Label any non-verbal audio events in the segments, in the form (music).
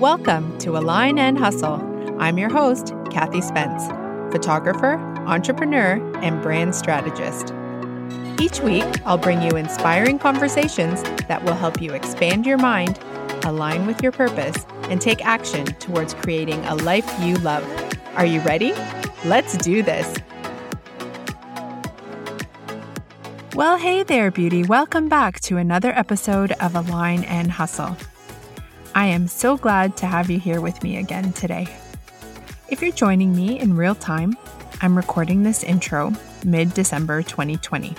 Welcome to Align and Hustle. I'm your host, Kathy Spence, photographer, entrepreneur, and brand strategist. Each week, I'll bring you inspiring conversations that will help you expand your mind, align with your purpose, and take action towards creating a life you love. Are you ready? Let's do this. Well, hey there, beauty. Welcome back to another episode of Align and Hustle. I am so glad to have you here with me again today. If you're joining me in real time, I'm recording this intro mid December 2020.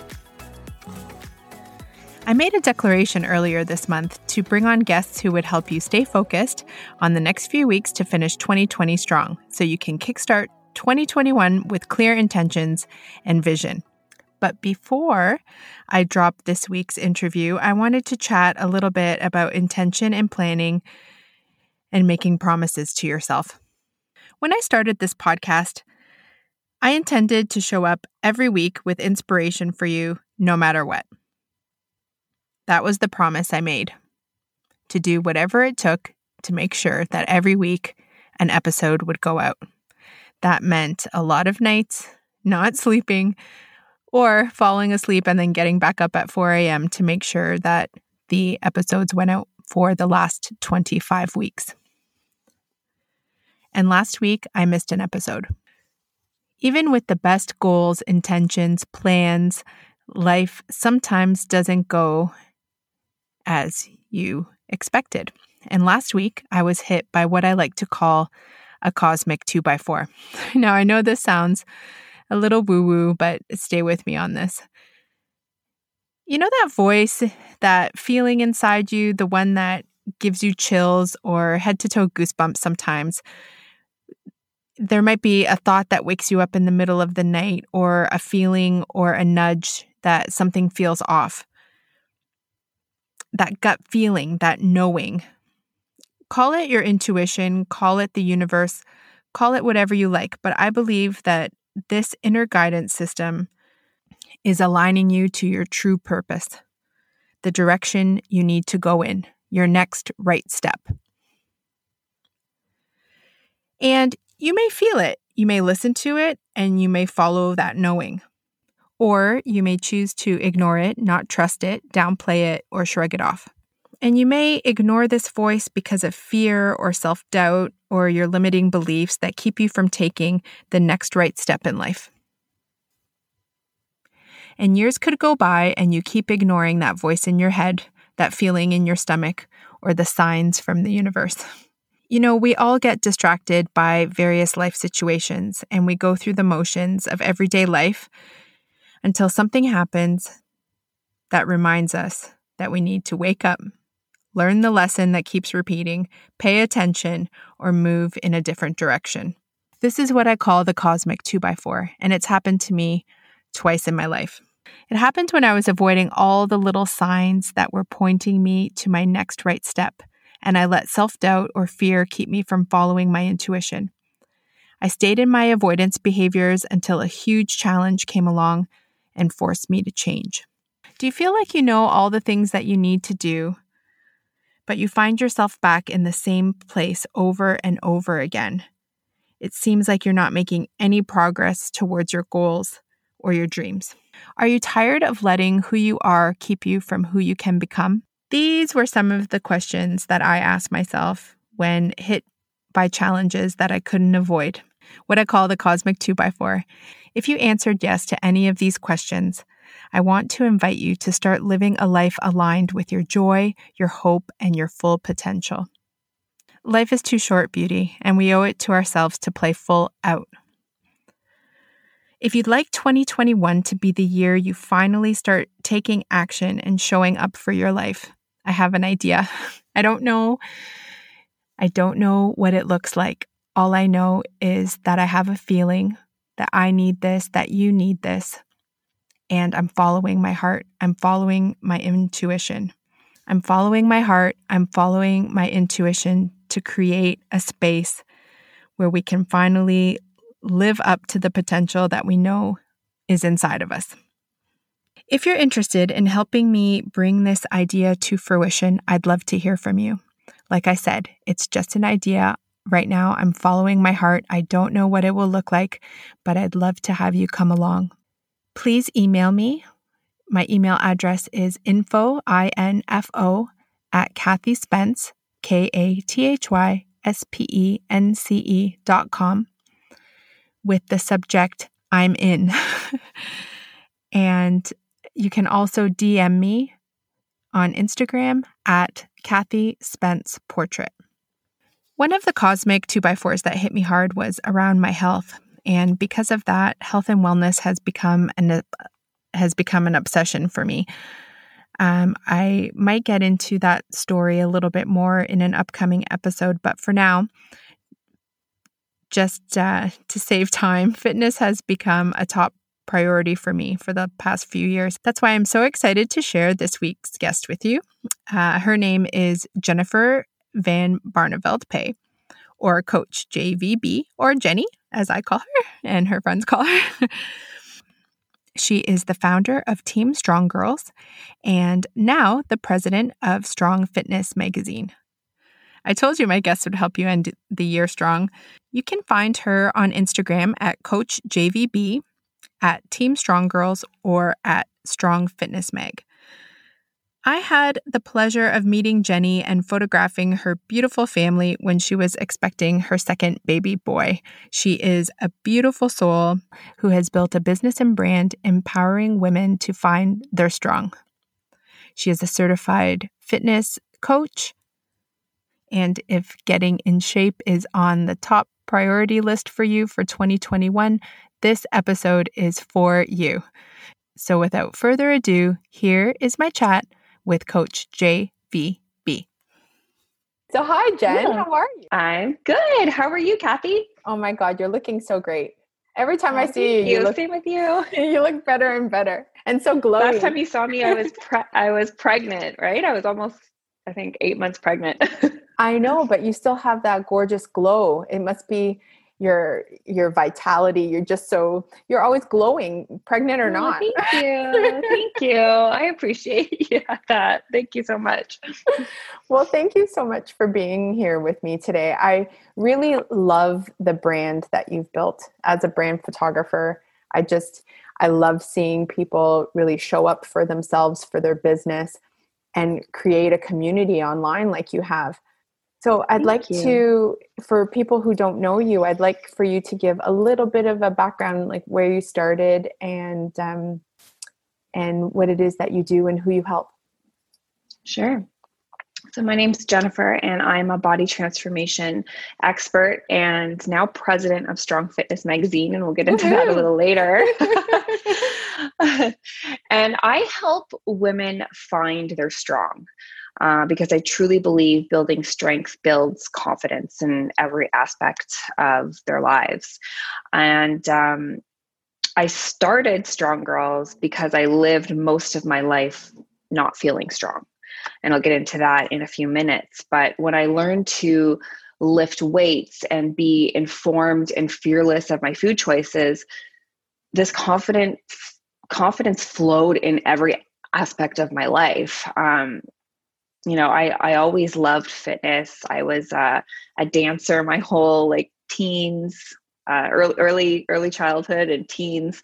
I made a declaration earlier this month to bring on guests who would help you stay focused on the next few weeks to finish 2020 strong so you can kickstart 2021 with clear intentions and vision. But before I drop this week's interview, I wanted to chat a little bit about intention and planning and making promises to yourself. When I started this podcast, I intended to show up every week with inspiration for you no matter what. That was the promise I made to do whatever it took to make sure that every week an episode would go out. That meant a lot of nights not sleeping, or falling asleep and then getting back up at 4 a.m. to make sure that the episodes went out for the last 25 weeks. And last week, I missed an episode. Even with the best goals, intentions, plans, life sometimes doesn't go as you expected. And last week, I was hit by what I like to call a cosmic 2x4. (laughs) Now, I know this sounds a little woo woo, but stay with me on this. You know that voice, that feeling inside you, the one that gives you chills or head to toe goosebumps sometimes? There might be a thought that wakes you up in the middle of the night, or a feeling or a nudge that something feels off. That gut feeling, that knowing. Call it your intuition, call it the universe, call it whatever you like, but I believe that this inner guidance system is aligning you to your true purpose, the direction you need to go in, your next right step. And you may feel it, you may listen to it, and you may follow that knowing. Or you may choose to ignore it, not trust it, downplay it, or shrug it off. And you may ignore this voice because of fear or self doubt or your limiting beliefs that keep you from taking the next right step in life. And years could go by and you keep ignoring that voice in your head, that feeling in your stomach, or the signs from the universe. You know, we all get distracted by various life situations and we go through the motions of everyday life until something happens that reminds us that we need to wake up learn the lesson that keeps repeating, pay attention, or move in a different direction. This is what I call the cosmic 2x4, and it's happened to me twice in my life. It happened when I was avoiding all the little signs that were pointing me to my next right step, and I let self doubt or fear keep me from following my intuition. I stayed in my avoidance behaviors until a huge challenge came along and forced me to change. Do you feel like you know all the things that you need to do, but you find yourself back in the same place over and over again. It seems like you're not making any progress towards your goals or your dreams. Are you tired of letting who you are keep you from who you can become? These were some of the questions that I asked myself when hit by challenges that I couldn't avoid, what I call the cosmic 2x4. If you answered yes to any of these questions, I want to invite you to start living a life aligned with your joy, your hope, and your full potential. Life is too short, beauty, and we owe it to ourselves to play full out. If you'd like 2021 to be the year you finally start taking action and showing up for your life, I have an idea. (laughs) I don't know. I don't know what it looks like. All I know is that I have a feeling that I need this, that you need this and I'm following my heart. I'm following my intuition. I'm following my heart. I'm following my intuition to create a space where we can finally live up to the potential that we know is inside of us. If you're interested in helping me bring this idea to fruition, I'd love to hear from you. Like I said, it's just an idea. Right now, I'm following my heart. I don't know what it will look like, but I'd love to have you come along. Please email me. My email address is info, I-N-F-O, at Kathy Spence, K-A-T-H-Y, S-P-E-N-C-E dot com with the subject, I'm in. (laughs) and you can also DM me on Instagram at Kathy Spence Portrait. One of the cosmic 2x4s that hit me hard was around my health. And because of that, health and wellness has become an, has become an obsession for me. Um, I might get into that story a little bit more in an upcoming episode, but for now, just uh, to save time, (laughs) fitness has become a top priority for me for the past few years. That's why I'm so excited to share this week's guest with you. Uh, her name is Jennifer Van Barneveld Pay, or Coach JVB, or Jenny, as I call her, and her friends call her. (laughs) she is the founder of Team Strong Girls and now the president of Strong Fitness Magazine. I told you my guest would help you end the year strong. You can find her on Instagram at Coach JVB at Team Strong Girls or at Strong Fitness Mag. I had the pleasure of meeting Jenny and photographing her beautiful family when she was expecting her second baby boy. She is a beautiful soul who has built a business and brand empowering women to find their strong. She is a certified fitness coach. And if getting in shape is on the top priority list for you for 2021, this episode is for you. So, without further ado, here is my chat with Coach JVB. So, hi, Jen. Yeah. How are you? I'm good. How are you, Kathy? Oh my God, you're looking so great. Every time oh, I see you, you, you look, same with you. (laughs) You look better and better, and so glowing. Last time you saw me, I was pre- (laughs) I was pregnant, right? I was almost, I think, eight months pregnant. (laughs) I know, but you still have that gorgeous glow. It must be your your vitality you're just so you're always glowing pregnant or oh, not. thank (laughs) you. Thank you. I appreciate (laughs) that. Thank you so much. Well thank you so much for being here with me today. I really love the brand that you've built. As a brand photographer i just i love seeing people really show up for themselves for their business and create a community online like you have so I'd Thank like you. to, for people who don't know you, I'd like for you to give a little bit of a background, like where you started and um, and what it is that you do and who you help. Sure. So my name's Jennifer, and I'm a body transformation expert and now president of Strong Fitness Magazine, and we'll get into that a little later. (laughs) (laughs) and I help women find their strong uh, because I truly believe building strength builds confidence in every aspect of their lives. And um, I started Strong Girls because I lived most of my life not feeling strong. And I'll get into that in a few minutes. But when I learned to lift weights and be informed and fearless of my food choices, this confident confidence flowed in every aspect of my life. Um, you know, I, I always loved fitness. I was uh, a dancer my whole like teens, uh, early, early, early childhood and teens.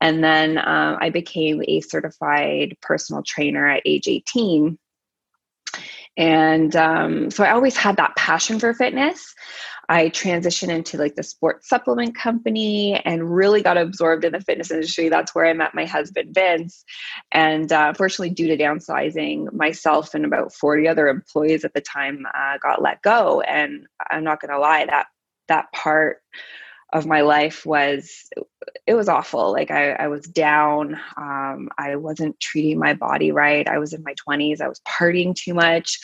And then um, I became a certified personal trainer at age 18. And um, so I always had that passion for fitness. I transitioned into like the sports supplement company and really got absorbed in the fitness industry. That's where I met my husband, Vince. And uh, unfortunately, due to downsizing, myself and about 40 other employees at the time uh, got let go. And I'm not going to lie, that that part of my life was it was awful like i, I was down um, i wasn't treating my body right i was in my 20s i was partying too much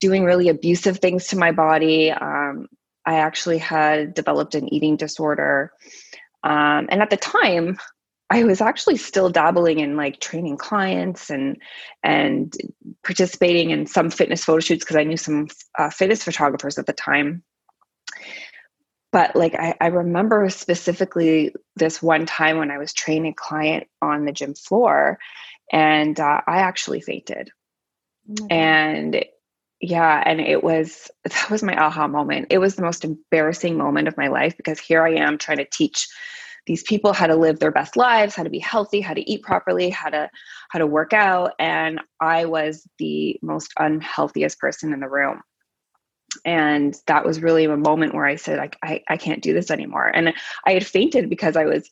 doing really abusive things to my body um, I actually had developed an eating disorder. Um, and at the time, I was actually still dabbling in like training clients and and participating in some fitness photo shoots because I knew some uh, fitness photographers at the time. But like I, I remember specifically this one time when I was training a client on the gym floor, and uh, I actually fainted. Oh and yeah and it was (laughs) that was my aha moment. It was the most embarrassing moment of my life because here i am trying to teach these people how to live their best lives how to be healthy how to eat properly how to how to work out and i was the most unhealthiest person in the room. And that was really a moment where i said I, I, I can't do this anymore. And i had fainted because i was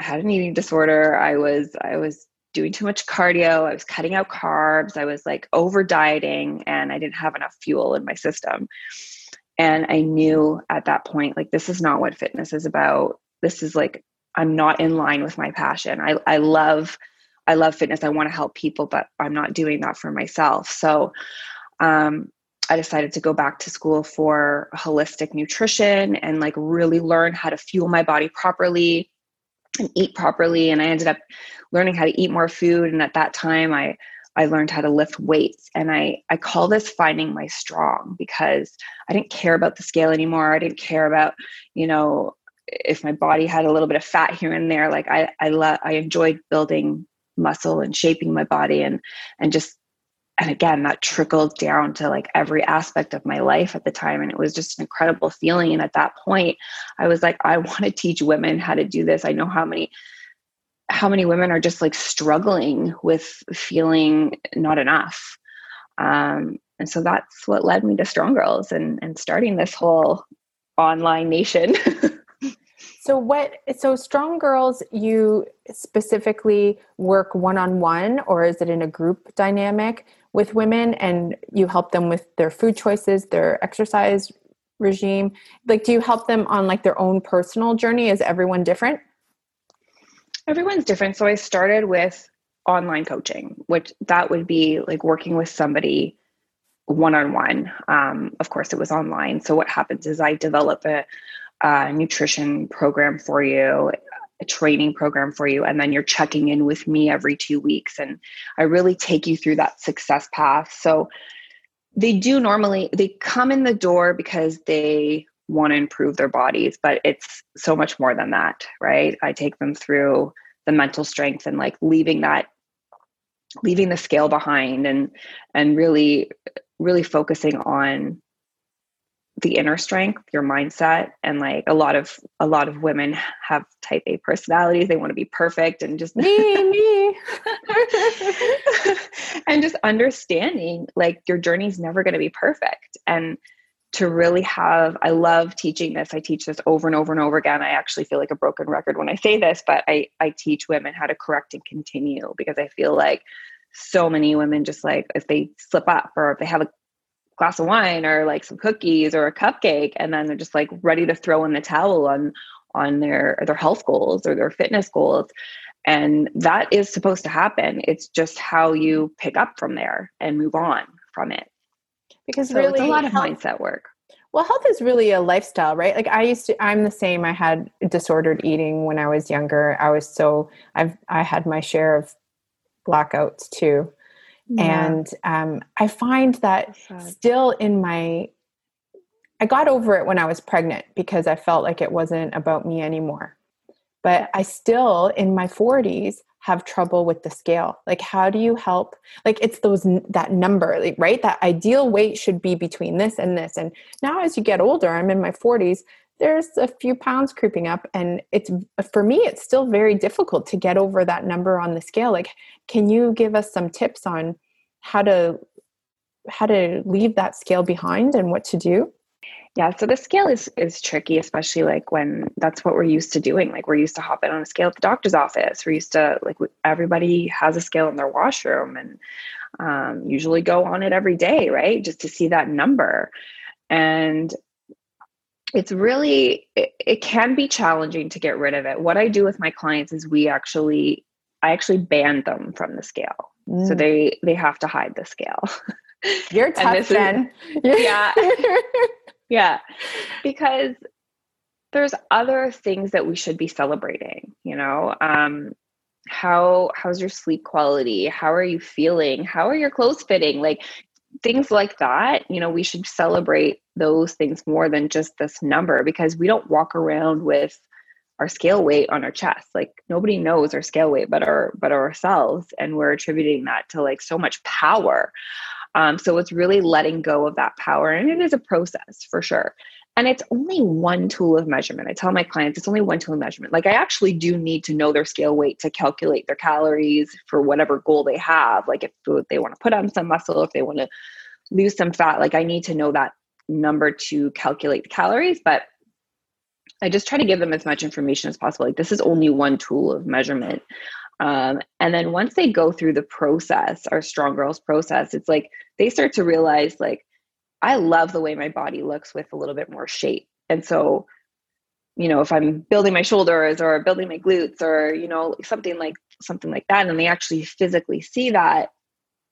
I had an eating disorder. I was i was doing too much cardio i was cutting out carbs i was like over dieting and i didn't have enough fuel in my system. And i knew at that point like this is not what fitness is about. This is like i'm not in line with my passion. I, I love i love fitness. I want to help people but i'm not doing that for myself. So um, i decided to go back to school for holistic nutrition and like really learn how to fuel my body properly and eat properly and i ended up learning how to eat more food and at that time i I learned how to lift weights and I I call this finding my strong because I didn't care about the scale anymore. I didn't care about, you know, if my body had a little bit of fat here and there like i i love i enjoyed building muscle and shaping my body and and just and again that trickled down to like every aspect of my life at the time and it was just an incredible feeling and at that point i was like i want to teach women how to do this. I know how many how many women are just like struggling with feeling not enough. Um, and so that's what led me to strong girls and and starting this whole online nation. (laughs) So what so strong girls you specifically work one-on-one or is it in a group dynamic with women and you help them with their food choices, their exercise regime? Like do you help them on like their own personal journey? Is everyone different? Everyone's different. So I started with online coaching, which that would be like working with somebody one on one. Of course, it was online. So what happens is I develop a a nutrition program for you, a training program for you, and then you're checking in with me every two weeks. And I really take you through that success path. So they do normally they come in the door because they want to improve their bodies, but it's so much more than that, right? I take them through the mental strength and like leaving that leaving the scale behind and and really really focusing on the inner strength your mindset and like a lot of a lot of women have type a personalities. They want to be perfect and just (laughs) me me. (laughs) And just understanding like your journey is never going to be perfect. And to really have i love teaching this. I teach this over and over and over again. I actually feel like a broken record when i say this but i i teach women how to correct and continue because i feel like so many women just like if they slip up or if they have a glass of wine or like some cookies or a cupcake and then they're just like ready to throw in the towel on on their their health goals or their fitness goals. And that is supposed to happen. It's just how you pick up from there and move on from it. Because so really it's a lot of health, mindset work. Well health is really a lifestyle right? Like i used to i'm the same. I had disordered eating when i was younger. I was so i've i had my share of blackouts too yeah. and um, i find that still in my i got over it when i was pregnant because i felt like it wasn't about me anymore. But i still in my 40s have trouble with the scale. Like how do you help? Like it's those that number like, right? That ideal weight should be between this and this. And now as you get older i'm in my 40s there's a few pounds creeping up and it's for me it's still very difficult to get over that number on the scale. Like can you give us some tips on how to how to leave that scale behind and what to do? Yeah so the scale is is tricky especially like when that's what we're used to doing. Like we're used to hopping on a scale at the doctor's office. We're used to like everybody has a scale in their washroom and um, usually go on it every day right? Just to see that number. And it's really it, it can be challenging to get rid of it. What i do with my clients is we actually i actually ban them from the scale. Mm. so they they have to hide the scale. (laughs) You're tough then. Yeah. (laughs) Yeah. Because there's other things that we should be celebrating you know? Um how how's your sleep quality? How are you feeling? How are your clothes fitting? Like things like that, you know, we should celebrate those things more than just this number because we don't walk around with our scale weight on our chest. Like nobody knows our scale weight but our but ourselves and we're attributing that to like so much power. Um, so it's really letting go of that power. And it is a process for sure. And it's only one tool of measurement. I tell my clients it's only one tool of measurement. Like I actually do need to know their scale weight to calculate their calories for whatever goal they have. Like if they want to put on some muscle, if they want to lose some fat, like I need to know that number to calculate the calories. But I just try to give them as much information as possible. Like this is only one tool of measurement. Um, and then once they go through the process, our strong girls process, it's like they start to realize like, I love the way my body looks with a little bit more shape. And so, you know, if I'm building my shoulders or building my glutes or, you know, something like something like that, and they actually physically see that,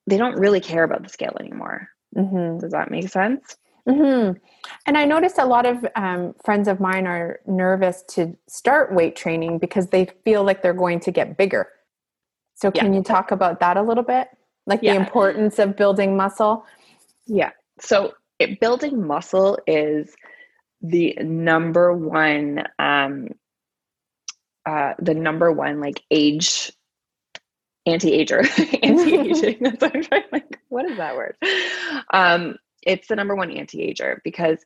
they don't really care about the scale anymore. Mm-hmm. Does that make sense? Mm-hmm. And I noticed a lot of um, friends of mine are nervous to start weight training because they feel like they're going to get bigger. So, can yeah. you talk about that a little bit? Like yeah. the importance of building muscle? Yeah. So, it, building muscle is the number one, um, uh, the number one like age anti-ager, (laughs) anti-aging. That's what I'm trying. Like, what is that word? Um, it's the number one anti-ager because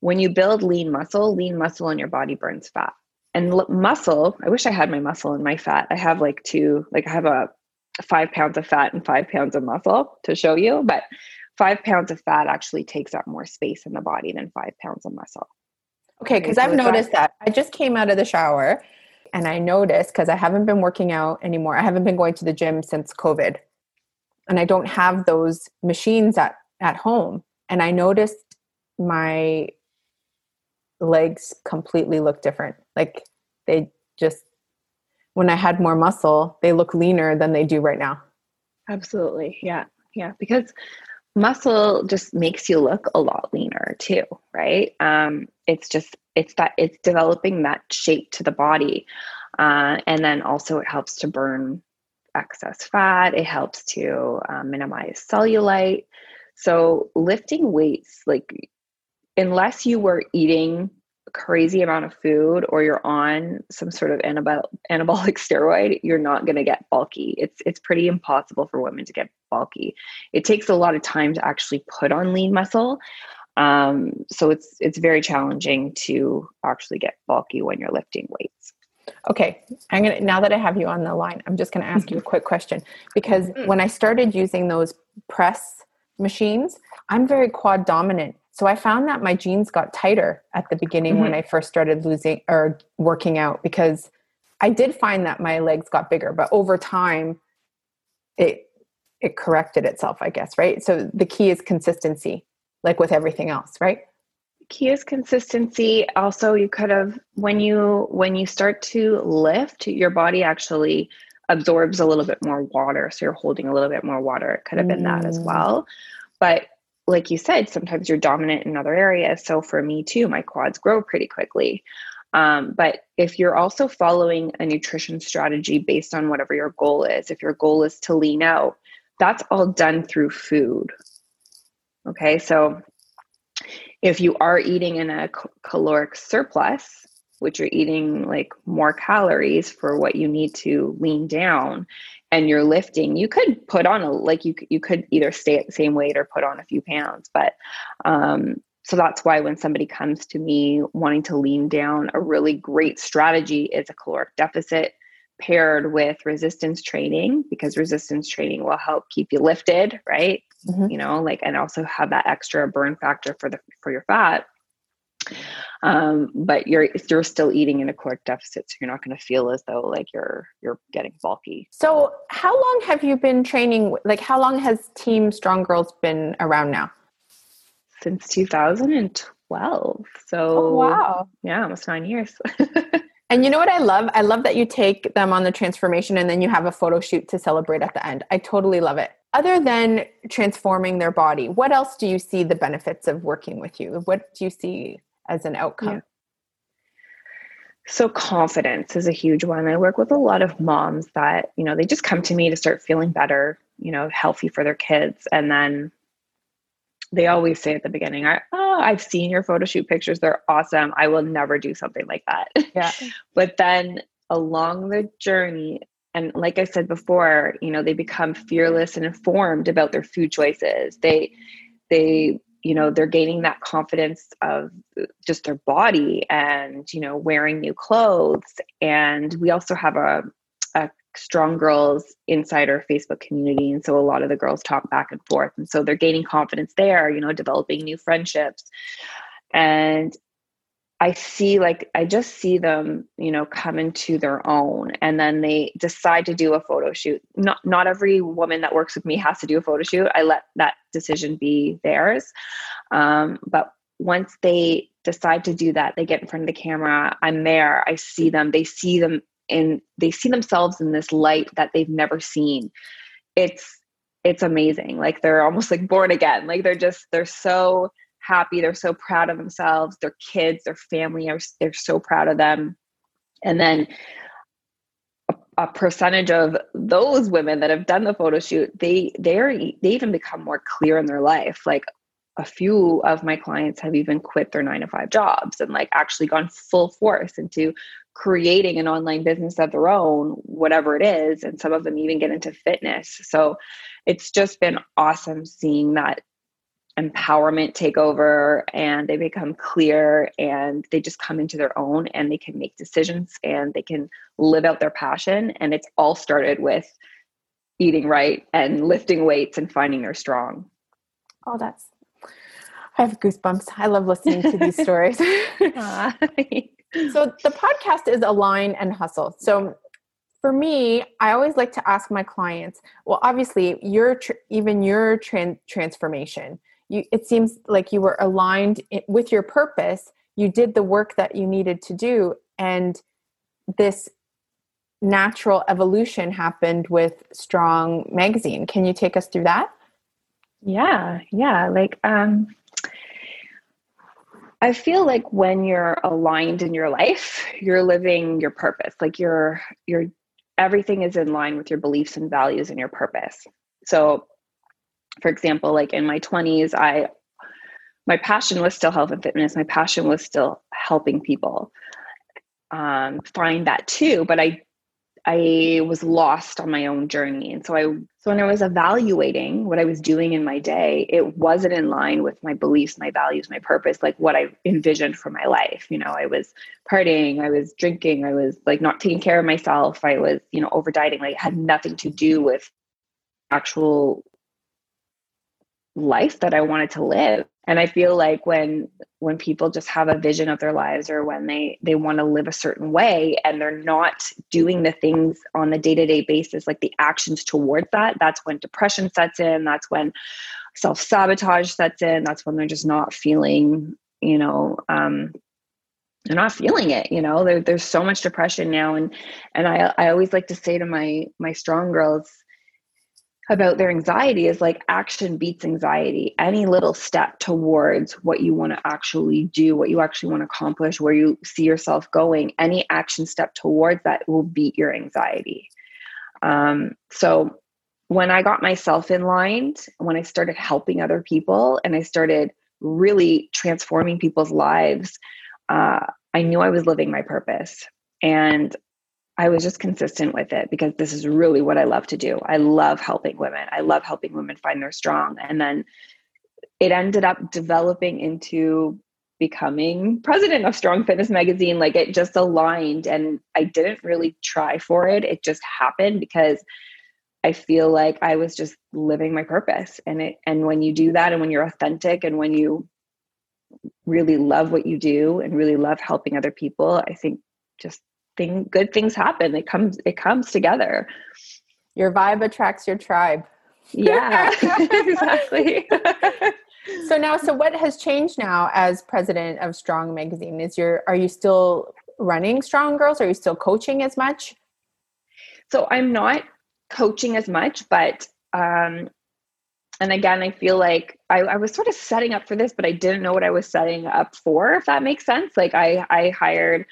when you build lean muscle, lean muscle in your body burns fat. And l- muscle, I wish I had my muscle and my fat. I have like two, like I have a five pounds of fat and five pounds of muscle to show you, but five pounds of fat actually takes up more space in the body than five pounds of muscle. Okay, because I've noticed that. I just came out of the shower and I noticed because I haven't been working out anymore. I haven't been going to the gym since COVID. And I don't have those machines at, at home and I noticed my legs completely look different. Like they just, when I had more muscle, they look leaner than they do right now. Absolutely. Yeah. Yeah. Because muscle just makes you look a lot leaner too, right? Um, it's just, it's that it's developing that shape to the body. Uh, and then also it helps to burn excess fat. It helps to uh, minimize cellulite. So lifting weights, like unless you were eating crazy amount of food or you're on some sort of (laughs) anabolic steroid, you're not going to get bulky. It's it's pretty impossible for women to get bulky. It takes a lot of time to actually put on lean muscle. Um, so it's it's very challenging to actually get bulky when you're lifting weights. Okay, I'm gonna now that I have you on the line, I'm just gonna ask you a quick question because mm. when I started using those press machines, I'm very quad dominant. So I found that my jeans got tighter at the beginning mm-hmm. when I first started losing or working out because I did find that my legs got bigger, but over time it it corrected itself, I guess, right? So the key is consistency, like with everything else, right? key is consistency also you could have when you when you start to lift your body actually absorbs a little bit more water. So you're holding a little bit more water. It could have been that as mm. well. But like you said, sometimes you're dominant in other areas. So for me too, my quads grow pretty quickly. Um, but if you're also following a nutrition strategy based on whatever your goal is, if your goal is to lean out, that's all done through food. Okay, so if you are eating in a caloric surplus, which you're eating like more calories for what you need to lean down and you're lifting you could put on a like you you could either stay at the same weight or put on a few pounds but um so that's why when somebody comes to me wanting to lean down a really great strategy is a caloric deficit paired with resistance training because resistance training will help keep you lifted right mm-hmm. you know like and also have that extra burn factor for the for your fat um, but you're you're still eating in a caloric deficit, so you're not going to feel as though like you're you're getting bulky. So, how long have you been training? Like, how long has Team Strong Girls been around now? Since 2012. So, oh, wow, yeah, almost nine years. (laughs) and you know what I love? I love that you take them on the transformation and then you have a photo shoot to celebrate at the end. I totally love it other than transforming their body what else do you see the benefits of working with you what do you see as an outcome? Yeah. So confidence is a huge one. I work with a lot of moms that, you know, they just come to me to start feeling better, you know, healthy for their kids. And then they always say at the beginning, oh, I've seen your photo shoot pictures. They're awesome. I will never do something like that. Yeah. (laughs) but then along the journey, and like I said before, you know, they become fearless and informed about their food choices. They they you know they're gaining that confidence of just their body and you know wearing new clothes. And we also have a, a strong girls insider facebook community. And so a lot of the girls talk back and forth. And so they're gaining confidence there you know developing new friendships. And I see like I just see them, you know, come into their own and then they decide to do a photo shoot. Not not every woman that works with me has to do a photo shoot. I let that decision be theirs. Um, but once they decide to do that, they get in front of the camera. I'm there. I see them. They see them in they see themselves in this light that they've never seen. It's it's amazing. Like they're almost like born again. Like they're just they're so happy they're so proud of themselves their kids their family are they're so proud of them and then a, a percentage of those women that have done the photo shoot they they're they even become more clear in their life like a few of my clients have even quit their nine to five jobs and like actually gone full force into creating an online business of their own, whatever it is. And some of them even get into fitness. So it's just been awesome seeing that empowerment take over and they become clear and they just come into their own and they can make decisions and they can live out their passion. And it's all started with eating right and lifting weights and finding their strong. Oh that's i have goosebumps. I love listening to these (laughs) stories. So the podcast is align and hustle. So for me, I always like to ask my clients, well, obviously, your tr- even your tran- transformation, you it seems like you were aligned with your purpose. You did the work that you needed to do and this natural evolution happened with strong magazine. Can you take us through that? Yeah yeah like um i feel like when you're aligned in your life you're living your purpose. Like you're you're everything is in line with your beliefs and values and your purpose. So for example, like in my 20s, I my passion was still health and fitness. My passion was still helping people um, find that too. But I I was lost on my own journey. And so I so when I was evaluating what I was doing in my day, it wasn't in line with my beliefs, my values, my purpose, like what I envisioned for my life. You know, I was partying, I was drinking, I was like not taking care of myself, I was, you know, over dieting, like had nothing to do with actual life that I wanted to live. And I feel like when when people just have a vision of their lives or when they they want to live a certain way and they're not doing the things on the day-to-day basis like the actions towards that, that's when depression sets in, that's when self-sabotage sets in, that's when they're just not feeling, you know, um they're not feeling it you know there, there's so much depression now and and I, I always like to say to my my strong girls about their anxiety is like action beats anxiety. Any little step towards what you want to actually do, what you actually want to accomplish, where you see yourself going, any action step towards that will beat your anxiety. Um, so when I got myself in line, when I started helping other people and I started really transforming people's lives, uh, I knew I was living my purpose. And I was just consistent with it because this is really what I love to do. I love helping women. I love helping women find their strong. And then it ended up developing into becoming president of Strong Fitness Magazine. Like it just aligned and I didn't really try for it. It just happened because I feel like I was just living my purpose. And it and when you do that and when you're authentic and when you really love what you do and really love helping other people, I think just thing good things happen. It comes it comes together. Your vibe attracts your tribe. Yeah (laughs) (laughs) exactly. (laughs) So now so what has changed now as president of strong magazine? Is your are you still running strong girls? Are you still coaching as much? So i'm not coaching as much but um and again i feel like I, I was sort of setting up for this but i didn't know what i was setting up for if that makes sense. Like i i hired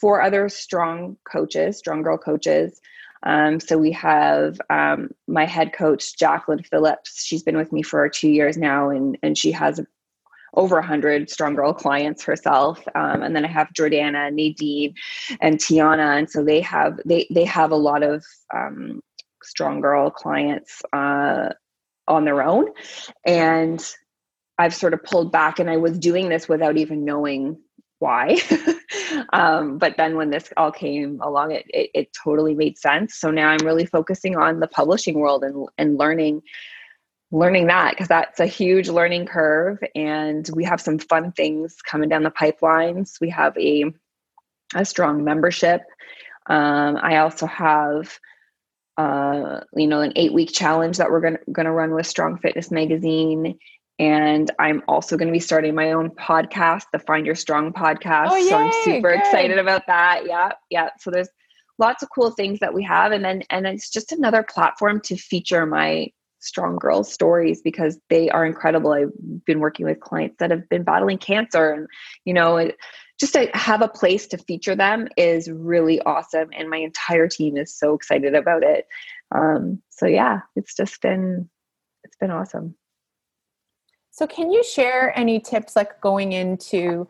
four other strong coaches, strong girl coaches. Um, so we have um, my head coach, Jacqueline Phillips. She's been with me for two years now, and and she has over 100 strong girl clients herself um, and then i have jordana nadine and tiana and so they have they they have a lot of um, strong girl clients uh, on their own and i've sort of pulled back and i was doing this without even knowing why. (laughs) Um, but then when this all came along it, it, it totally made sense. So now i'm really focusing on the publishing world and and learning learning that because that's a huge learning curve. And we have some fun things coming down the pipelines. We have a a strong membership. Um, i also have uh, you know an eight week challenge that we're going to run with strong fitness magazine and i'm also going to be starting my own podcast the find your strong podcast oh, yay, so i'm super good. excited about that yeah yeah so there's lots of cool things that we have and then and it's just another platform to feature my strong girls stories because they are incredible. I've been working with clients that have been battling cancer and you know just to have a place to feature them is really awesome and my entire team is so excited about it. Um, so yeah, it's just been it's been awesome. So can you share any tips like going into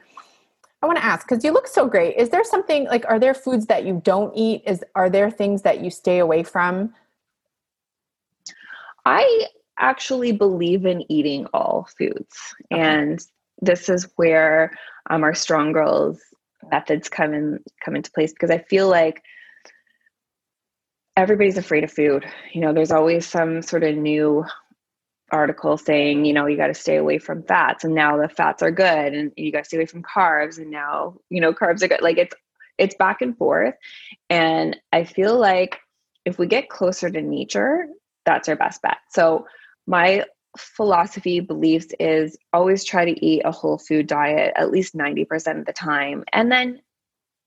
I want to ask because you look so great. Is there something like are there foods that you don't eat? Is are there things that you stay away from? I actually believe in eating all foods. Okay. And this is where um, our strong girls methods come in come into place because I feel like everybody's afraid of food. You know, there's always some sort of new article saying, you know, you got to stay away from fats and now the fats are good and you got to stay away from carbs and now, you know, carbs are good. Like it's it's back and forth. And I feel like if we get closer to nature, that's our best bet. So my philosophy beliefs is always try to eat a whole food diet at least 90% of the time and then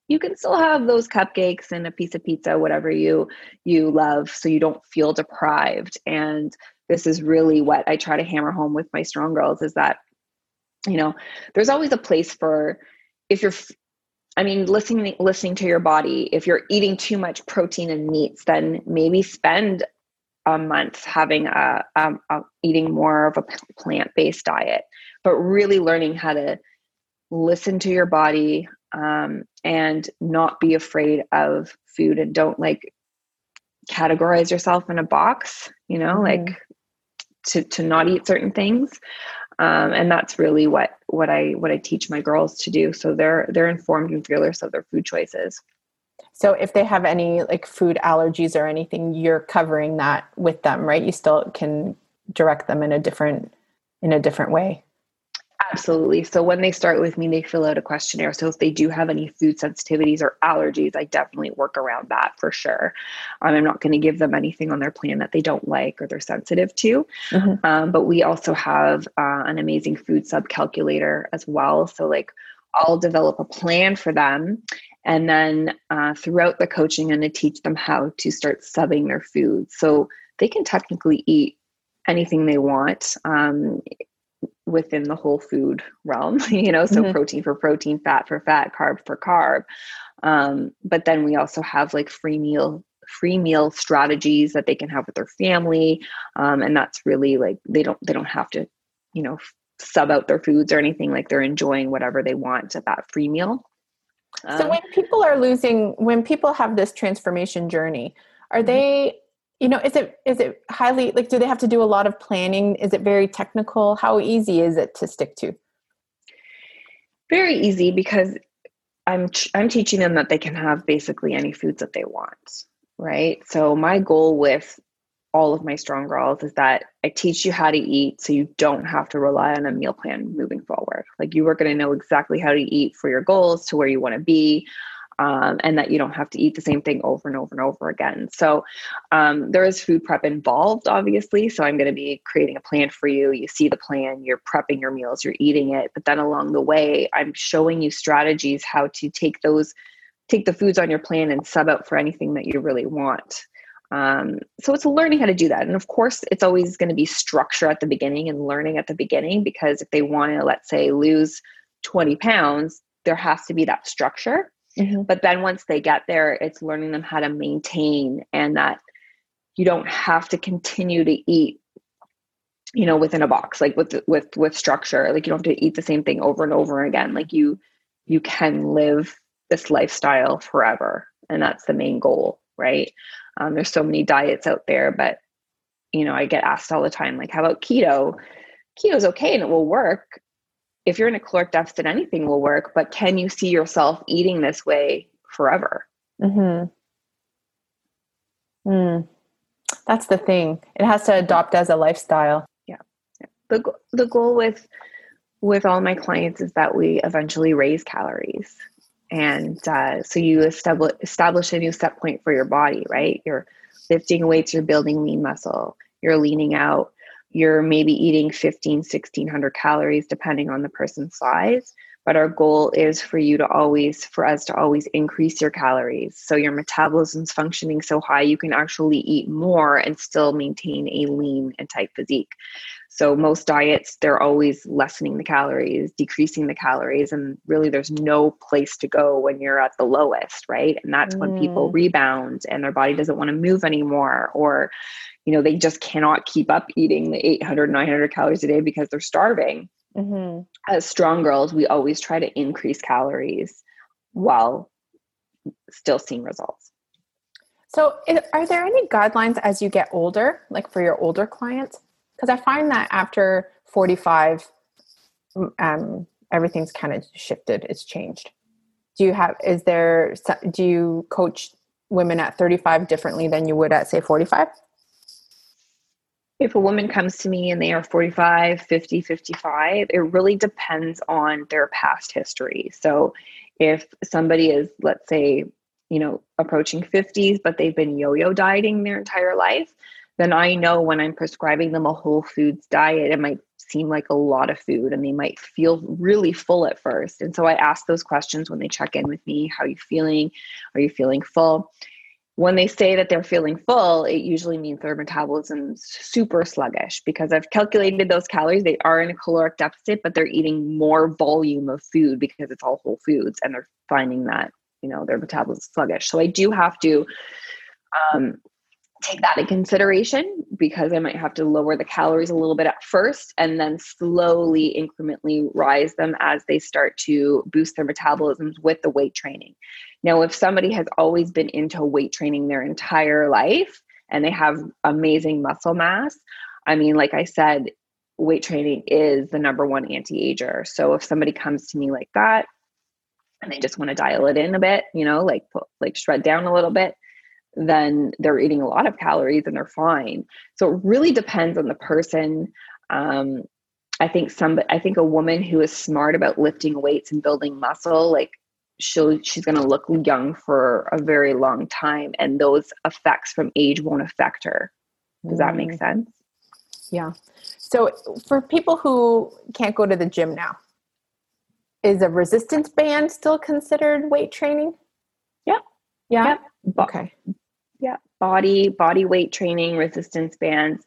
you can still have those cupcakes and a piece of pizza whatever you you love so you don't feel deprived and this is really what i try to hammer home with my strong girls is that you know there's always a place for if you're I mean, listening listening to your body. If you're eating too much protein and meats, then maybe spend a month having a, a, a eating more of a plant based diet, but really learning how to listen to your body um, and not be afraid of food and don't like categorize yourself in a box. You know, mm-hmm. like to to not eat certain things. Um, and that's really what what I what I teach my girls to do. So they're they're informed and fearless of their food choices. So if they have any like food allergies or anything, you're covering that with them, right? You still can direct them in a different in a different way. Absolutely. So when they start with me, they fill out a questionnaire. So if they do have any food sensitivities or allergies, I definitely work around that for sure. Um, I'm not going to give them anything on their plan that they don't like or they're sensitive to. Mm-hmm. Um, but we also have uh, an amazing food sub calculator as well. So like I'll develop a plan for them and then uh, throughout the coaching, I'm going to teach them how to start subbing their food. So they can technically eat anything they want um, within the whole food realm, (laughs) you know, so mm-hmm. protein for protein, fat for fat, carb for carb. Um, but then we also have like free meal free meal strategies that they can have with their family um, and that's really like they don't they don't have to you know sub out their foods or anything like they're enjoying whatever they want at that free meal so um, when people are losing, when people have this transformation journey, are mm-hmm. they, you know, is it is it highly like do they have to do a lot of planning? Is it very technical? How easy is it to stick to? Very easy because I'm I'm teaching them that they can have basically any foods that they want, right? So my goal with all of my strong girls is that I teach you how to eat so you don't have to rely on a meal plan moving forward. Like you are going to know exactly how to eat for your goals to where you want to be. Um, and that you don't have to eat the same thing over and over and over again. So, um, there is food prep involved, obviously. So, I'm going to be creating a plan for you. You see the plan, you're prepping your meals, you're eating it. But then along the way, I'm showing you strategies how to take those, take the foods on your plan and sub out for anything that you really want. Um, so it's learning how to do that. And of course, it's always going to be structure at the beginning and learning at the beginning because if they want to, let's say, lose 20 pounds, there has to be that structure. Mm-hmm. But then once they get there, it's learning them how to maintain and that you don't have to continue to eat you know within a box like with with with structure. Like you don't have to eat the same thing over and over again. Like you you can live this lifestyle forever and that's the main goal right? Um, there's so many diets out there but you know i get asked all the time like how about keto? Keto's okay and it will work if you're in a caloric deficit anything will work but can you see yourself eating this way forever mm-hmm. mm. that's the thing it has to adopt as a lifestyle yeah, yeah. the, the goal with with all my clients is that we eventually raise calories and uh, so you establish establish a new set point for your body right you're lifting weights you're building lean muscle you're leaning out you're maybe eating 15 1600 calories depending on the person's size but our goal is for you to always for us to always increase your calories so your metabolism's functioning so high you can actually eat more and still maintain a lean and tight physique so most diets, they're always lessening the calories, decreasing the calories, and really there's no place to go when you're at the lowest, right? And that's mm. when people mm. rebound and their body doesn't want to move anymore or you know, they just cannot keep up eating the 800, 900 calories a day because they're starving. Mm-hmm. As strong girls, we always try to increase calories while still seeing results. So, are there any guidelines as you get older, like for your older clients? because I find that after 45, um, everything's kind of shifted. It's changed. Do you have, is there, do you coach women at 35 differently than you would at, say, 45? If a woman comes to me and they are 45, 50, 55, it really depends on their past history. So if somebody is, let's say, you know, approaching 50s, but they've been yo yo dieting their entire life, then I know when I'm prescribing them a whole foods diet, it might seem like a lot of food and they might feel really full at first. And so I ask those questions when they check in with me How are you feeling? Are you feeling full? When they say that they're feeling full, it usually means their metabolism's super sluggish because I've calculated those calories. They are in a caloric deficit, but they're eating more volume of food because it's all whole foods and they're finding that, you know, their metabolism is sluggish. So I do have to um, take that in consideration because I might have to lower the calories a little bit at first and then slowly incrementally rise them as they start to boost their metabolisms with the weight training. Now, if somebody has always been into weight training their entire life and they have amazing muscle mass, I mean, like I said, weight training is the number one anti ager. So if somebody comes to me like that, and they just want to dial it in a bit, you know, like like shred down a little bit, then they're eating a lot of calories and they're fine. So it really depends on the person. Um, I think some, I think a woman who is smart about lifting weights and building muscle, like she'll, she's going to look young for a very long time, and those effects from age won't affect her. Does that make mm. sense? Yeah. So for people who can't go to the gym now, is a resistance band still considered weight training? Yeah. Yeah. Okay yeah body body weight training resistance bands.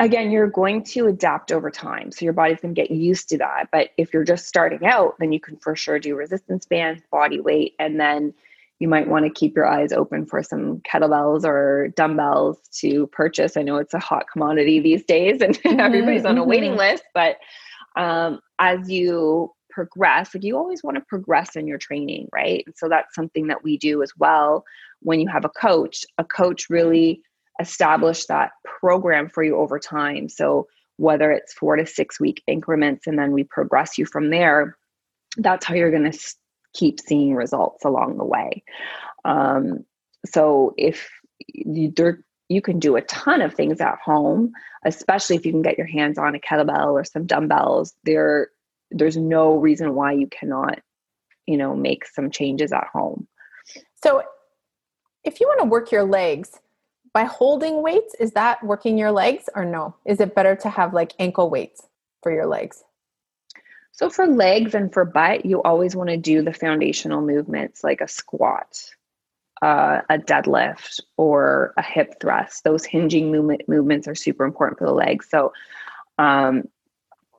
Again you're going to adapt over time so your body's going to get used to that. But if you're just starting out then you can for sure do resistance bands body weight and then you might want to keep your eyes open for some kettlebells or dumbbells to purchase. I know it's a hot commodity these days and mm-hmm, (laughs) everybody's on a waiting mm-hmm. list but um, as you progress like you always want to progress in your training right? So that's something that we do as well when you have a coach. A coach really establish that program for you over time. So whether it's four to six week increments and then we progress you from there that's how you're going to keep seeing results along the way. Um, so if you, you can do a ton of things at home especially if you can get your hands on a kettlebell or some dumbbells. They're there's no reason why you cannot you know make some changes at home. So if you want to work your legs by holding weights is that working your legs or no? Is it better to have like ankle weights for your legs? So for legs and for butt you always want to do the foundational movements like a squat uh, a deadlift or a hip thrust. Those hinging movement movements are super important for the legs. So um,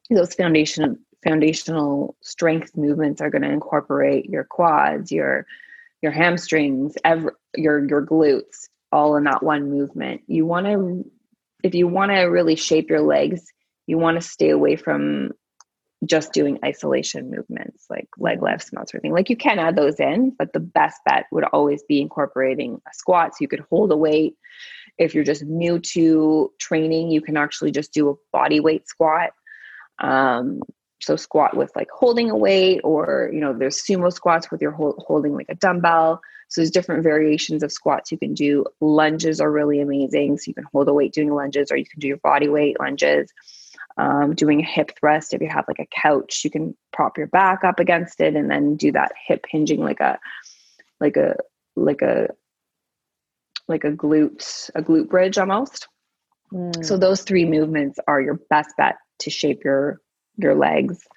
those foundation foundational strength movements are going to incorporate your quads, your your hamstrings, every, your your glutes, all in that one movement. You want to if you want to really shape your legs, you want to stay away from just doing isolation movements like leg lifts and that sort of thing. Like you can add those in, but the best bet would always be incorporating a squat so you could hold a weight. If you're just new to training, you can actually just do a body weight squat. Um, so squat with like holding a weight, or you know, there's sumo squats with your hold, holding like a dumbbell. So there's different variations of squats you can do. Lunges are really amazing. So you can hold a weight doing lunges, or you can do your body weight lunges um, doing a hip thrust. If you have like a couch, you can prop your back up against it and then do that hip hinging like a like a like a like a glute a glute bridge almost. Mm. So those three movements are your best bet to shape your your legs.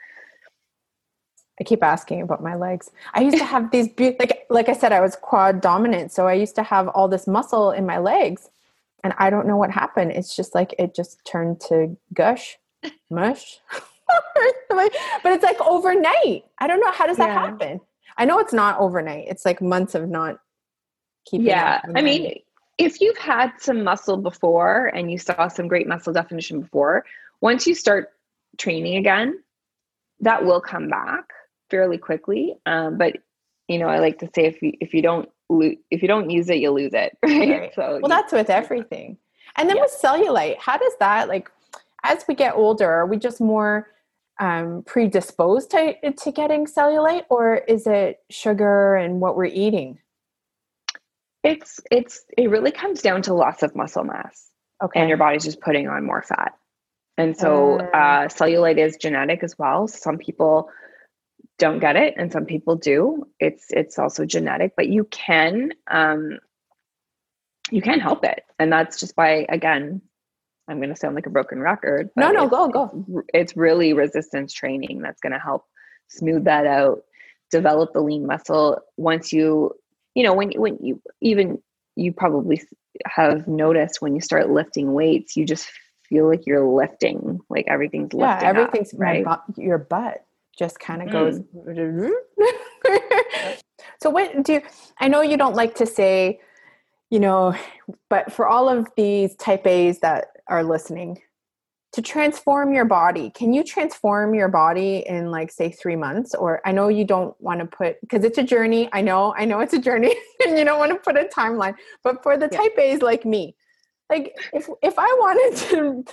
I keep asking about my legs. I used to have these be- like like I said I was quad dominant, so I used to have all this muscle in my legs and I don't know what happened. It's just like it just turned to gush (laughs) mush. (laughs) but it's like overnight. I don't know how does that yeah. happen. I know it's not overnight. It's like months of not keeping. Yeah, I mean, if you've had some muscle before and you saw some great muscle definition before, once you start training again, that will come back fairly quickly. Um, but you know, I like to say if you if you don't lo- if you don't use it, you lose it. (laughs) Right. right. So well, that's with everything. And then yeah. with cellulite, how does that like as we get older, are we just more um, predisposed to, to getting cellulite, or is it sugar and what we're eating? It's it's it really comes down to loss of muscle mass. Okay. And your body's just putting on more fat. And so uh, uh, cellulite is genetic as well. Some people don't get it and some people do. It's it's also genetic, but you can um you can help it. And that's just by again I'm going to sound like a broken record. No, no, go, go. It's really resistance training that's going to help smooth that out, develop the lean muscle. Once you, you know, when when you even you probably have noticed when you start lifting weights, you just feel like you're lifting, like everything's yeah, lifting. everything's up, right. Bu- your butt just kind of mm. goes. (laughs) so, what do you? I know you don't like to say you know, but for all of these type A's that are listening to transform your body can you transform your body in like say three months or i know you don't want to put because it's a journey i know i know it's a journey (laughs) and you don't want to put a timeline but for the yeah. type a's like me like if if i wanted to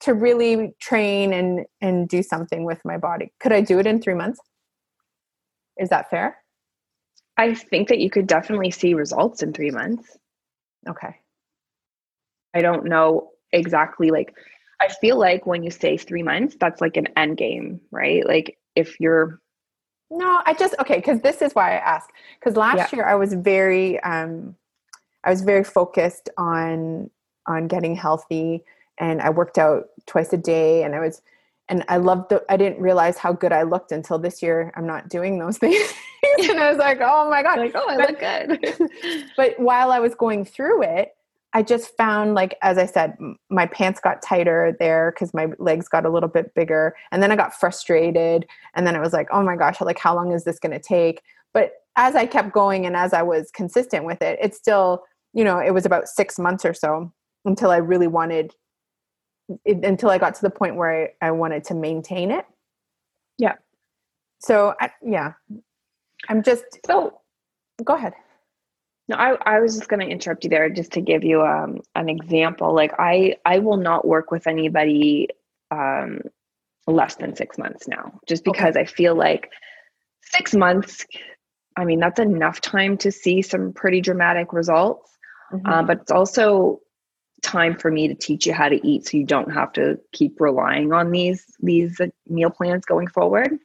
to really train and and do something with my body could i do it in three months is that fair i think that you could definitely see results in three months okay i don't know exactly like I feel like when you say three months, that's like an end game, right? Like if you're no, I just okay, because this is why I ask. Because last yeah. year I was very um I was very focused on on getting healthy and I worked out twice a day and I was and I loved the I didn't realize how good I looked until this year I'm not doing those (laughs) things. and I was like, oh my God. Like, oh, I but, look good. but while I was going through it, I just found like as I said, my pants got tighter there because my legs got a little bit bigger, and then I got frustrated, and then I was like, oh my gosh, like how long is this going to take? But as I kept going and as I was consistent with it, it still, you know, it was about six months or so until I really wanted, it, until I got to the point where I, I wanted to maintain it. Yeah. So I, yeah, I'm just so. Go ahead. No, I, I was just going to interrupt you there just to give you um, an example. Like I, I will not work with anybody um, less than six months now, just because okay. I feel like six months. I mean, that's enough time to see some pretty dramatic results, mm-hmm. uh, but it's also time for me to teach you how to eat, so you don't have to keep relying on these these meal plans going forward.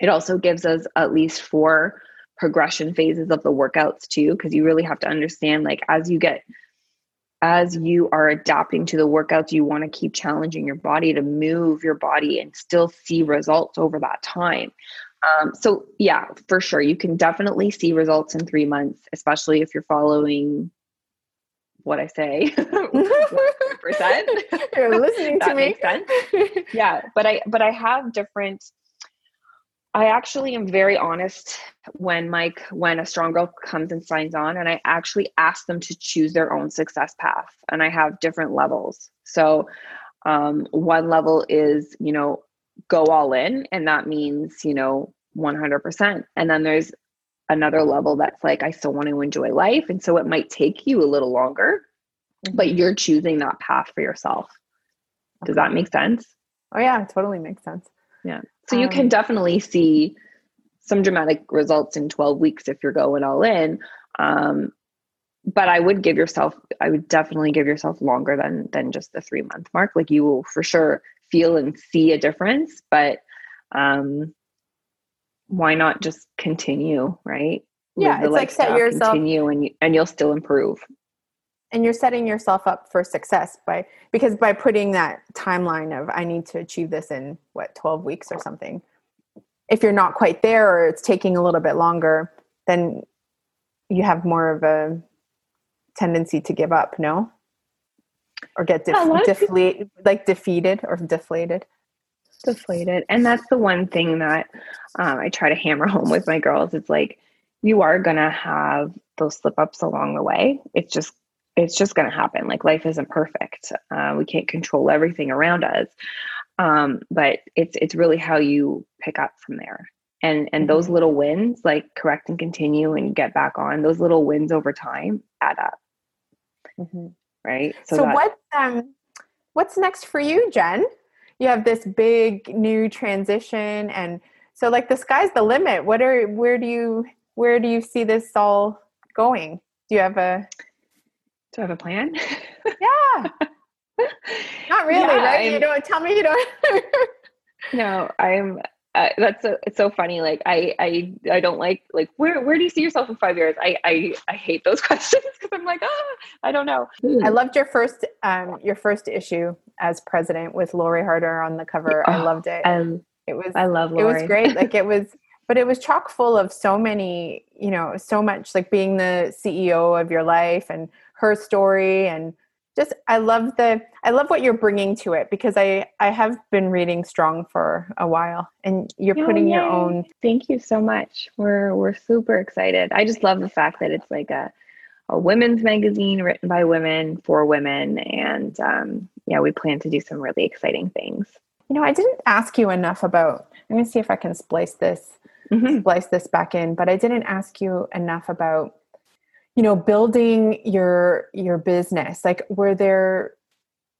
It also gives us at least four progression phases of the workouts too because you really have to understand like as you get as you are adapting to the workouts you want to keep challenging your body to move your body and still see results over that time um, so yeah for sure you can definitely see results in three months especially if you're following what i say (laughs) (laughs) percent you're listening to me yeah but i but i have different I actually am very honest when Mike, when a strong girl comes and signs on, and I actually ask them to choose their own success path. And I have different levels. So Um, one level is, you know, go all in, and that means, you know, 100%. And then there's another level that's like, I still want to enjoy life. And so it might take you a little longer, mm-hmm. but you're choosing that path for yourself. Does that make sense? Oh, yeah, totally makes sense. Yeah. So um, you can um, definitely see some dramatic results in 12 weeks if you're going all in. Um, but I would give yourself, I would definitely give yourself longer than than just the three month mark. Like you will for sure feel and see a difference, but um, why not just continue, right? Yeah, it's like set yourself continue and you, and you'll still improve. And you're setting yourself up for success by because by putting that timeline of I need to achieve this in what 12 weeks or something. If you're not quite there or it's taking a little bit longer, then you have more of a tendency to give up, no? Or get def- deflated, like defeated or deflated. Deflated. And that's the one thing that um, I try to hammer (laughs) home with my girls. It's like, you are going to have those slip ups along the way. It's just, it's just going to happen. Like life isn't perfect. Uh, we can't control everything around us. Um, but it's, it's really how you pick up from there and and those mm-hmm. little wins like correct and continue and get back on those little wins over time add up mm-hmm. right? So, so what um, what's next for you, Jen? You have this big new transition, and so like the sky's the limit. What are where do you where do you see this all going? Do you have a do I have a plan? Yeah. (laughs) Not really, yeah, right? I'm, you don't tell me you don't. (laughs) no, I'm uh, that's so it's so funny. Like I I I don't like like where where do you see yourself in five years? I I I hate those (laughs) questions because I'm like ah I don't know. I loved your first um your first issue as president with Lori Harder on the cover. Oh, I loved it. Um, it was I love Lori. It was great. Like it (laughs) was, but it was chock full of so many you know so much like being the CEO of your life and her story and just i love the i love what you're bringing to it because i i have been reading strong for a while and you're oh, putting yay. your own thank you so much we're we're super excited i just love the fact that it's like a a women's magazine written by women for women and um, yeah we plan to do some really exciting things you know i didn't ask you enough about i'm going to see if i can splice this mm-hmm. splice this back in but i didn't ask you enough about you know building your your business like were there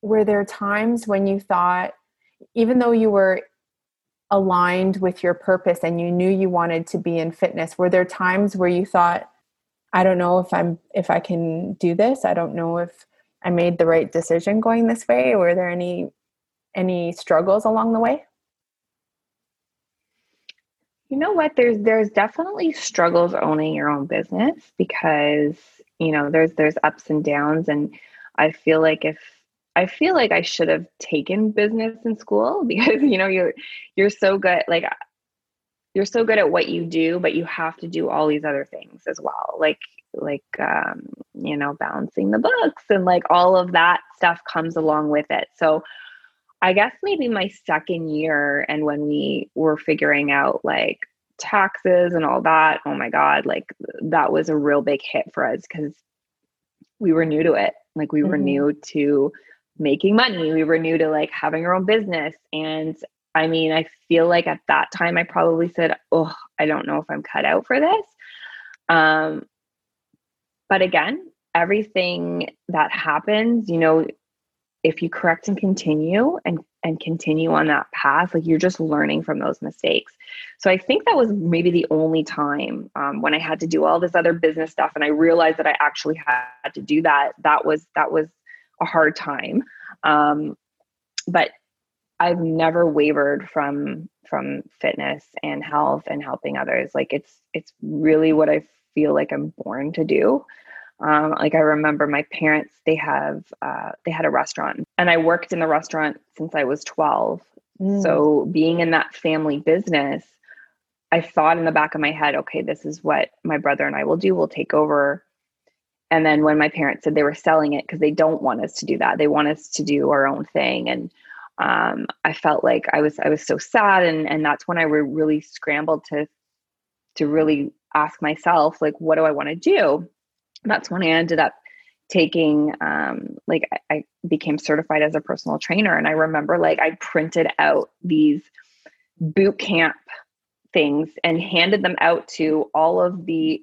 were there times when you thought even though you were aligned with your purpose and you knew you wanted to be in fitness were there times where you thought i don't know if i'm if i can do this. I don't know if i made the right decision going this way. Were there any any struggles along the way you know what? There's there's definitely struggles owning your own business because you know there's there's ups and downs, and I feel like if I feel like I should have taken business in school (laughs) because you know you're you're so good like you're so good at what you do, but you have to do all these other things as well, like like um, you know balancing the books and like all of that stuff comes along with it. So I guess maybe my second year and when we were figuring out like taxes and all that, oh my God, like that was a real big hit for us because we were new to it. Like we mm-hmm. were new to making money. We were new to like having our own business. And I mean, I feel like at that time I probably said, Oh, I don't know if I'm cut out for this. Um, but again, everything that happens, you know, if you correct and continue and and continue on that path like you're just learning from those mistakes. So i think that was maybe the only time um, when i had to do all this other business stuff and i realized that i actually had to do that that was that was a hard time. Um, but i've never wavered from from fitness and health and helping others. Like it's it's really what i feel like i'm born to do um, like I remember my parents, they have uh, they had a restaurant, and I worked in the restaurant since I was twelve. Mm. So being in that family business, I thought in the back of my head, okay, this is what my brother and I will do. We'll take over. And then when my parents said they were selling it because they don't want us to do that, they want us to do our own thing, and um, I felt like I was I was so sad, and and that's when I really scrambled to to really ask myself like, what do I want to do? That's when I ended up taking um, like I, I became certified as a personal trainer. And I remember like I printed out these boot camp things and handed them out to all of the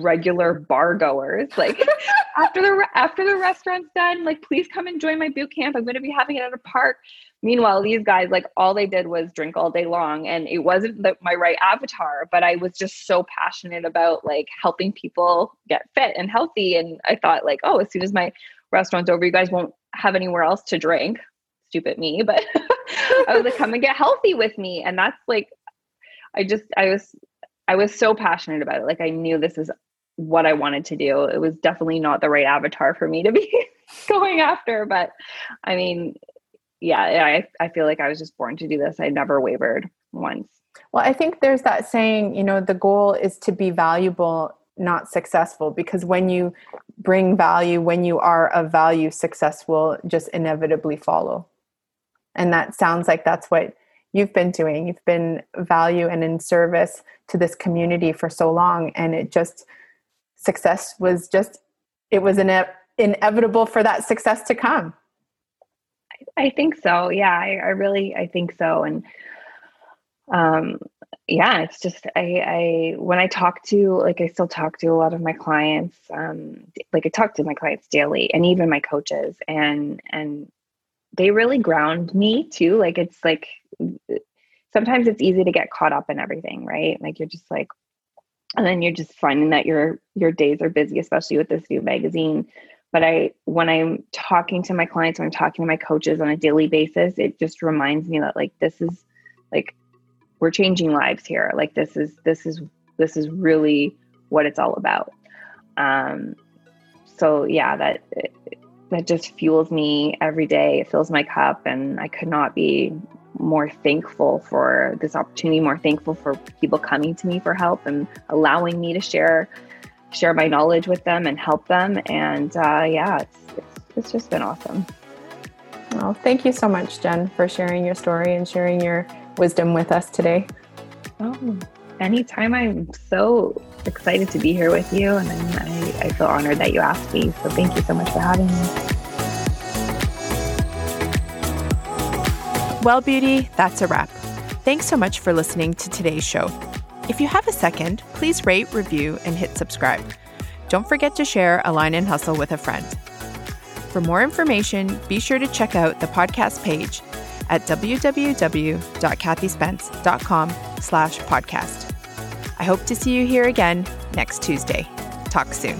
regular bar goers. Like (laughs) after the after the restaurant's done like please come and join my boot camp. I'm going to be having it at a park. Meanwhile these guys like all they did was drink all day long and it wasn't the, my right avatar but i was just so passionate about like helping people get fit and healthy and i thought like oh as soon as my restaurant's over you guys won't have anywhere else to drink. Stupid me but (laughs) i was like come and get healthy with me. And that's like i just i was I was so passionate about it. Like I knew this is what I wanted to do. It was definitely not the right avatar for me to be (laughs) going after, but I mean, yeah, I I feel like I was just born to do this. I never wavered once. Well, I think there's that saying, you know, the goal is to be valuable, not successful, because when you bring value, when you are of value, success will just inevitably follow. And that sounds like that's what you've been doing. You've been value and in service to this community for so long. And it just, success was just, it was ine- inevitable for that success to come. I think so. Yeah, I, I really, I think so. And, um, yeah, it's just, I, I, when I talk to, like, I still talk to a lot of my clients, um, like I talk to my clients daily and even my coaches and, and they really ground me too. Like, it's like, sometimes it's easy to get caught up in everything, right? Like you're just like, and then you're just finding that your your days are busy, especially with this new magazine. But I, when I'm talking to my clients, when I'm talking to my coaches on a daily basis, it just reminds me that like this is like we're changing lives here. Like this is this is this is really what it's all about. Um, so yeah, that that just fuels me every day. It fills my cup, and I could not be more thankful for this opportunity, more thankful for people coming to me for help and allowing me to share share my knowledge with them and help them. And uh, yeah, it's, it's it's just been awesome. Well, thank you so much, Jen, for sharing your story and sharing your wisdom with us today. Oh, anytime. I'm so excited to be here with you, and I, I feel honored that you asked me. So thank you so much for having me. Well, beauty, that's a wrap. Thanks so much for listening to today's show. If you have a second, please rate, review, and hit subscribe. Don't forget to share Align and Hustle with a friend. For more information, be sure to check out the podcast page at www.kathyspence.com slash podcast. I hope to see you here again next Tuesday. Talk soon.